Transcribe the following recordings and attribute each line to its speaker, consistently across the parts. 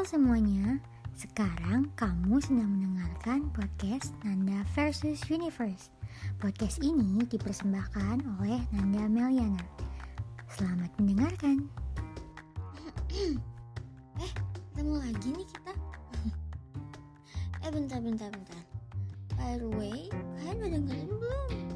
Speaker 1: Halo semuanya, sekarang kamu sedang mendengarkan podcast Nanda versus Universe. Podcast ini dipersembahkan oleh Nanda Meliana. Selamat mendengarkan.
Speaker 2: eh, ketemu lagi nih kita. eh, bentar, bentar, bentar. By the way, kalian udah dengerin belum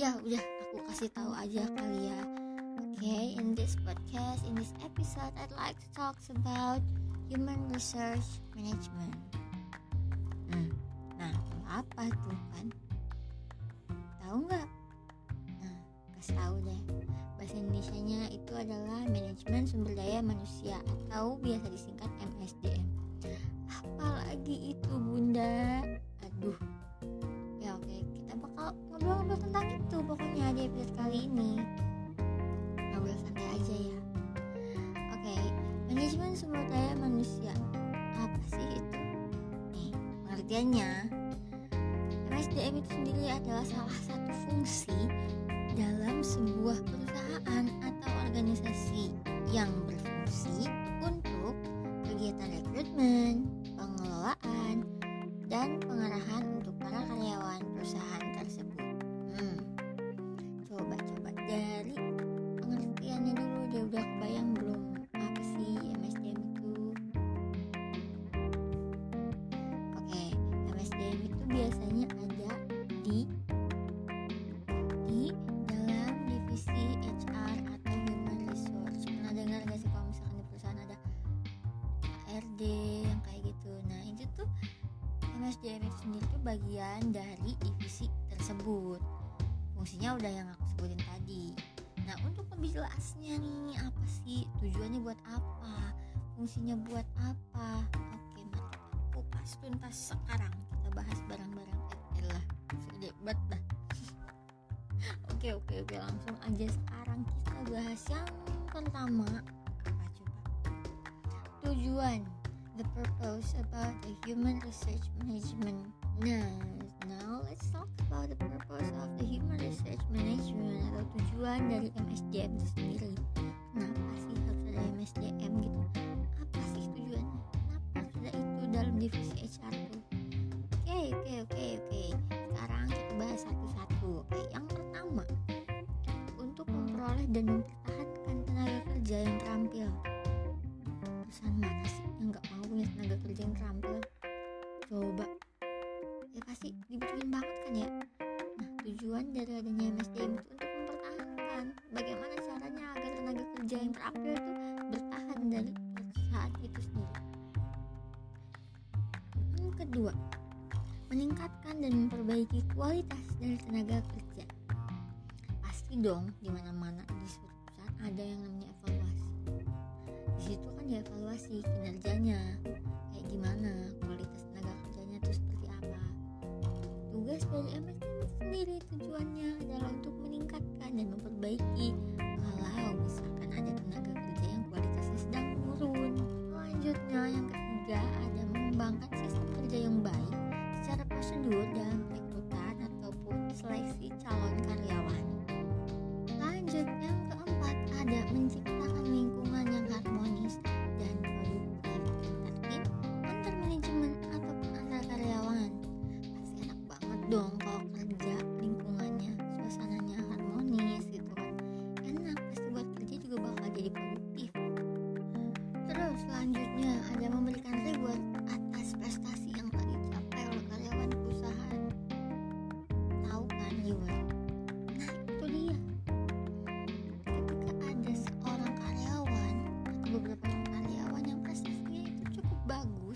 Speaker 2: Ya udah, aku kasih tahu aja kali ya. Okay, in this podcast, in this episode, I'd like to talk about human research management. Hmm, nah apa tuh kan? Tahu nggak? Nah, kasih tahu deh. Bahasa Indonesianya itu adalah manajemen sumber daya manusia atau biasa disingkat MSDM. Apalagi itu bunda? Aduh. Pokoknya di episode kali ini. Ngobrol santai aja ya. Oke manajemen sumber daya manusia. Apa sih itu? Nih pengertiannya. MSDM itu sendiri adalah salah satu fungsi dalam sebuah perusahaan atau organisasi yang berfungsi untuk kegiatan rekrutmen, pengelolaan, dan pengarahan untuk para karyawan perusahaan biasanya ada di di dalam divisi HR atau Human Resource. Pernah dengar gak sih kalau misalkan di perusahaan ada HRD yang kayak gitu? Nah itu tuh MSDM itu sendiri tuh bagian dari divisi tersebut. Fungsinya udah yang aku sebutin tadi. Nah untuk lebih jelasnya nih apa sih? Tujuannya buat apa, fungsinya buat apa? Oke mari kita kupas tuntas sekarang kita bahas bareng-bareng. Eh lah, sudah banget dah. oke oke oke langsung aja sekarang kita bahas yang pertama apa coba? Tujuan, the purpose about the human research management. Nah, now let's talk about the purpose of the human research management atau tujuan dari MSDM dan mempertahankan tenaga kerja yang terampil. Perusahaan mana sih yang nggak mau punya tenaga kerja yang terampil? Coba ya pasti dibutuhin banget kan ya nah tujuan dari adanya MSDM itu untuk mempertahankan bagaimana caranya agar tenaga kerja yang terampil itu bertahan dari perusahaan itu sendiri yang kedua meningkatkan dan memperbaiki kualitas dari tenaga kerja pasti dong di mana mana di perusahaan ada yang namanya evaluasi. Di situ kan dievaluasi kinerjanya. Kayak gimana kualitas tenaga kerjanya itu seperti apa. Tugas dari MSDM sendiri tujuannya adalah untuk meningkatkan dan memperbaiki keempat ada menciptakan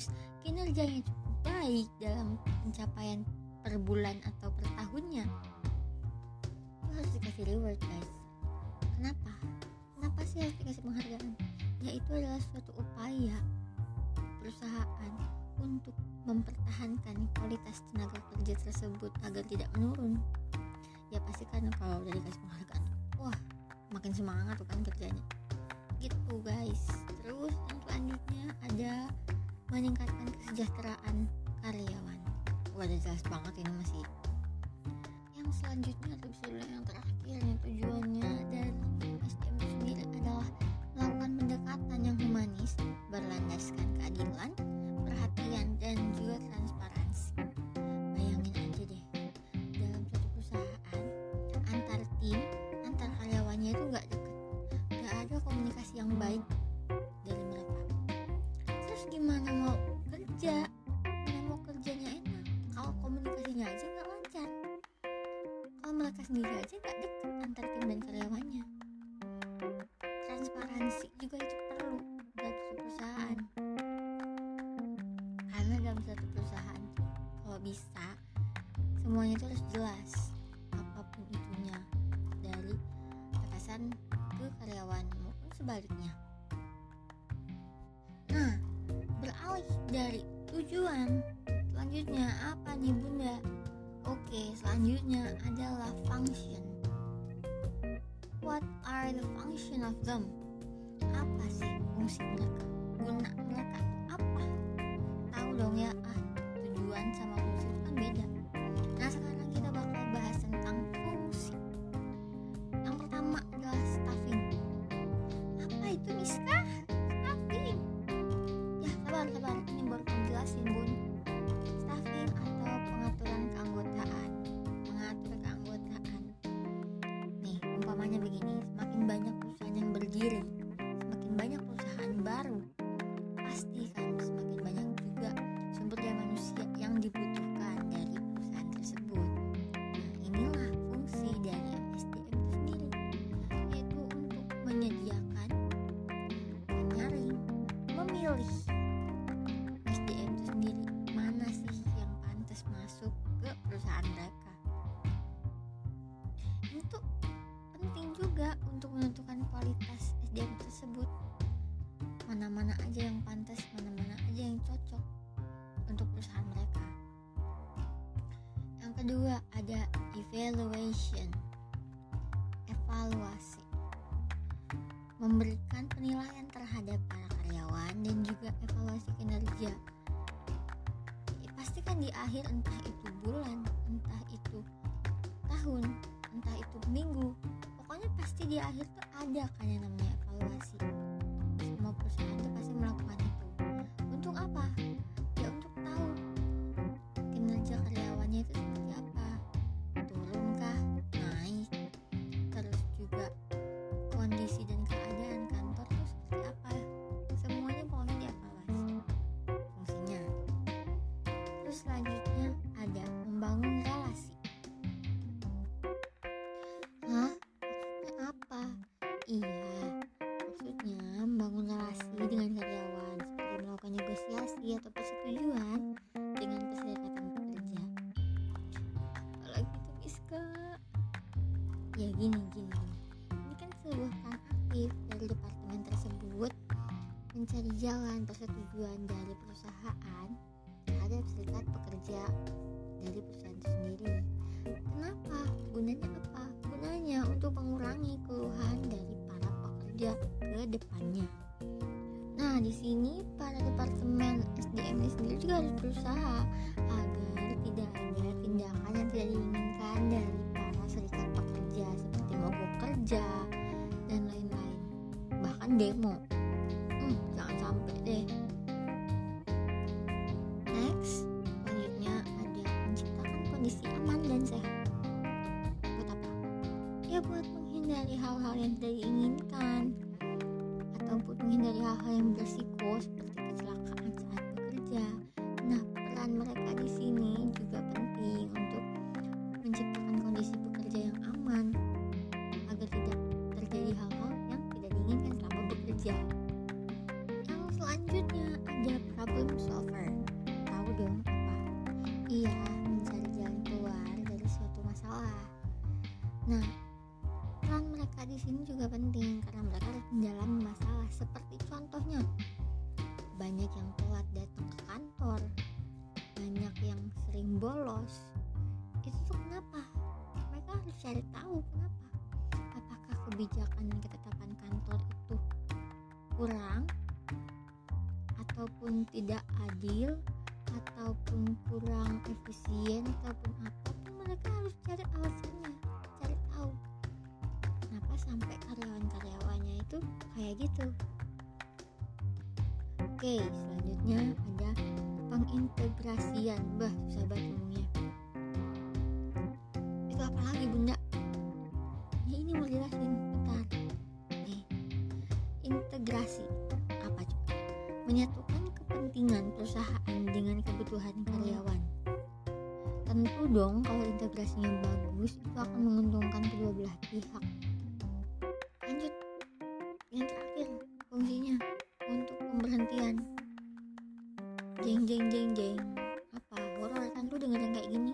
Speaker 2: bagus kinerjanya cukup baik dalam pencapaian per bulan atau per tahunnya. Itu harus dikasih reward guys. Kenapa? Kenapa sih harus dikasih penghargaan? Yaitu adalah suatu upaya perusahaan untuk mempertahankan kualitas tenaga kerja tersebut agar tidak menurun. Ya pasti kan kalau udah dikasih penghargaan wah makin semangat tuh kan kerjanya. Gitu guys. Terus yang selanjutnya ada meningkatkan kesejahteraan karyawan. Udah jelas banget ini masih. Yang selanjutnya atau yang terakhir yang tujuannya dan mereka sendiri aja nggak deket antar tim dan karyawannya. Transparansi juga itu perlu dalam suatu perusahaan. Karena dalam suatu perusahaan kalau bisa semuanya itu harus jelas apa pun itunya dari atasan ke karyawan maupun sebaliknya. Nah beralih dari tujuan selanjutnya apa nih bunda oke selanjutnya adalah function. What are the function of them? Apa sih fungsi mereka guna mereka apa? Tahu dong ya ah tujuan sama fungsi itu kan beda. Nah sekarang kita bakal bahas tentang fungsi. Yang pertama adalah staffing apa itu? Miska? Kedua ada evaluation evaluasi. Memberikan penilaian terhadap para karyawan dan juga evaluasi kinerja. Ya, pasti kan di akhir entah itu bulan entah itu tahun entah itu minggu pokoknya pasti di akhir tuh ada kan yang namanya evaluasi Iya, maksudnya membangun relasi dengan karyawan seperti melakukan negosiasi atau persetujuan dengan persyaratan pekerja. Apalagi itu Miska? Ya gini gini. Ini kan sebuah peran aktif dari departemen tersebut mencari jalan persetujuan dari perusahaan terhadap serikat pekerja dari perusahaan itu sendiri. Kenapa? Gunanya apa? Gunanya untuk mengurangi pekerja depannya. Nah, di sini para departemen SDM sendiri juga harus berusaha agar tidak ada tindakan yang tidak diinginkan dari para serikat pekerja seperti mogok kerja dan lain-lain. Bahkan demo. Hmm, jangan sampai deh. Next, selanjutnya ada menciptakan kondisi aman dan sehat. Buat apa? Ya buat menghindari hal-hal yang tidak diinginkan yang berisiko seperti kecelakaan saat bekerja. Nah, peran mereka di sini juga penting untuk menciptakan kondisi bekerja yang aman agar tidak terjadi hal-hal yang tidak diinginkan selama bekerja. Yang selanjutnya ada problem solver. Tahu dong apa? Iya, mencari jalan keluar dari suatu masalah. Nah, di sini juga penting karena mereka harus menjalani masalah. Seperti contohnya banyak yang telat datang ke kantor banyak yang sering bolos. Itu tuh kenapa? Mereka harus cari tahu kenapa. Apakah kebijakan dan ketetapan kantor itu kurang ataupun tidak adil ataupun kurang efisien ataupun apa pun mereka harus cari alasannya sampai karyawan-karyawannya itu kayak gitu. Oke selanjutnya ada pengintegrasian. Bah susah banget ngomongnya. Itu apa lagi bunda? Ya ini mau jelasin. Bentar. Nih. Integrasi. Apa coba menyatukan kepentingan perusahaan dengan kebutuhan karyawan. Tentu dong kalau integrasinya bagus itu akan menguntungkan kedua belah pihak pemberhentian jeng jeng jeng jeng. Apa horor kan lu dengerin kayak gini?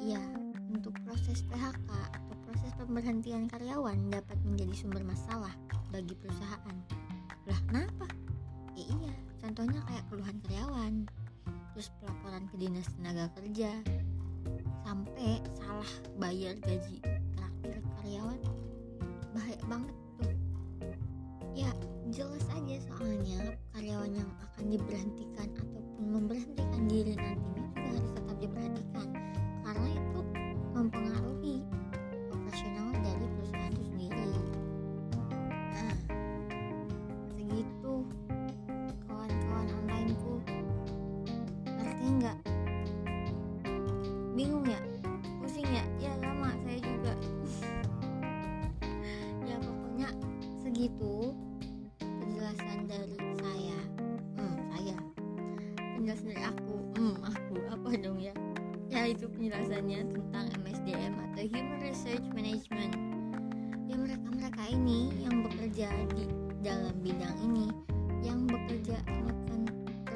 Speaker 2: Iya untuk proses PHK atau proses pemberhentian karyawan dapat menjadi sumber masalah bagi perusahaan. Lah kenapa? Ya iya contohnya kayak keluhan karyawan terus pelaporan ke dinas tenaga kerja sampai salah bayar gaji terakhir karyawan. Bahaya banget jelas aja soalnya karyawan yang akan diberhentikan ataupun memberhentikan diri nantinya juga harus tetap diperhatikan. Karena itu mempengaruhi operasional dari perusahaan itu sendiri. Nah segitu kawan-kawan onlineku. Ngerti nggak? Bingung ya? Pusing ya? Ya sama. Saya juga. Ya pokoknya segitu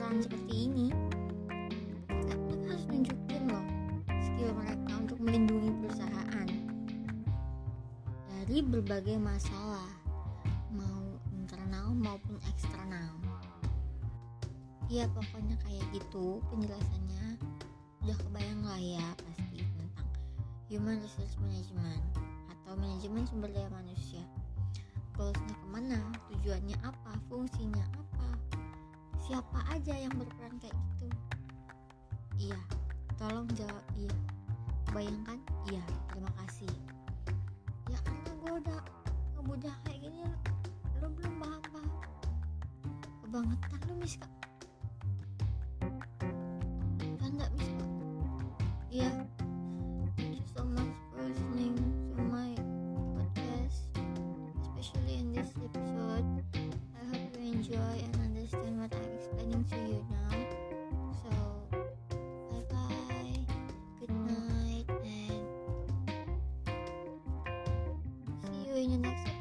Speaker 2: peran seperti ini mereka harus nunjukin loh skill mereka untuk melindungi perusahaan. Dari berbagai masalah mau internal maupun eksternal. Ya pokoknya kayak gitu penjelasannya. Udah kebayang lah ya pasti tentang human resource management atau manajemen sumber daya manusia. Goalsnya ke mana? Tujuannya apa? Fungsinya apa siapa aja yang berperan kayak gitu. Iya tolong jawab iya. Bayangkan iya terima kasih. Ya karena gue udah ngebudah kayak gini lo belum paham paham kebangetan lu miska Винінець.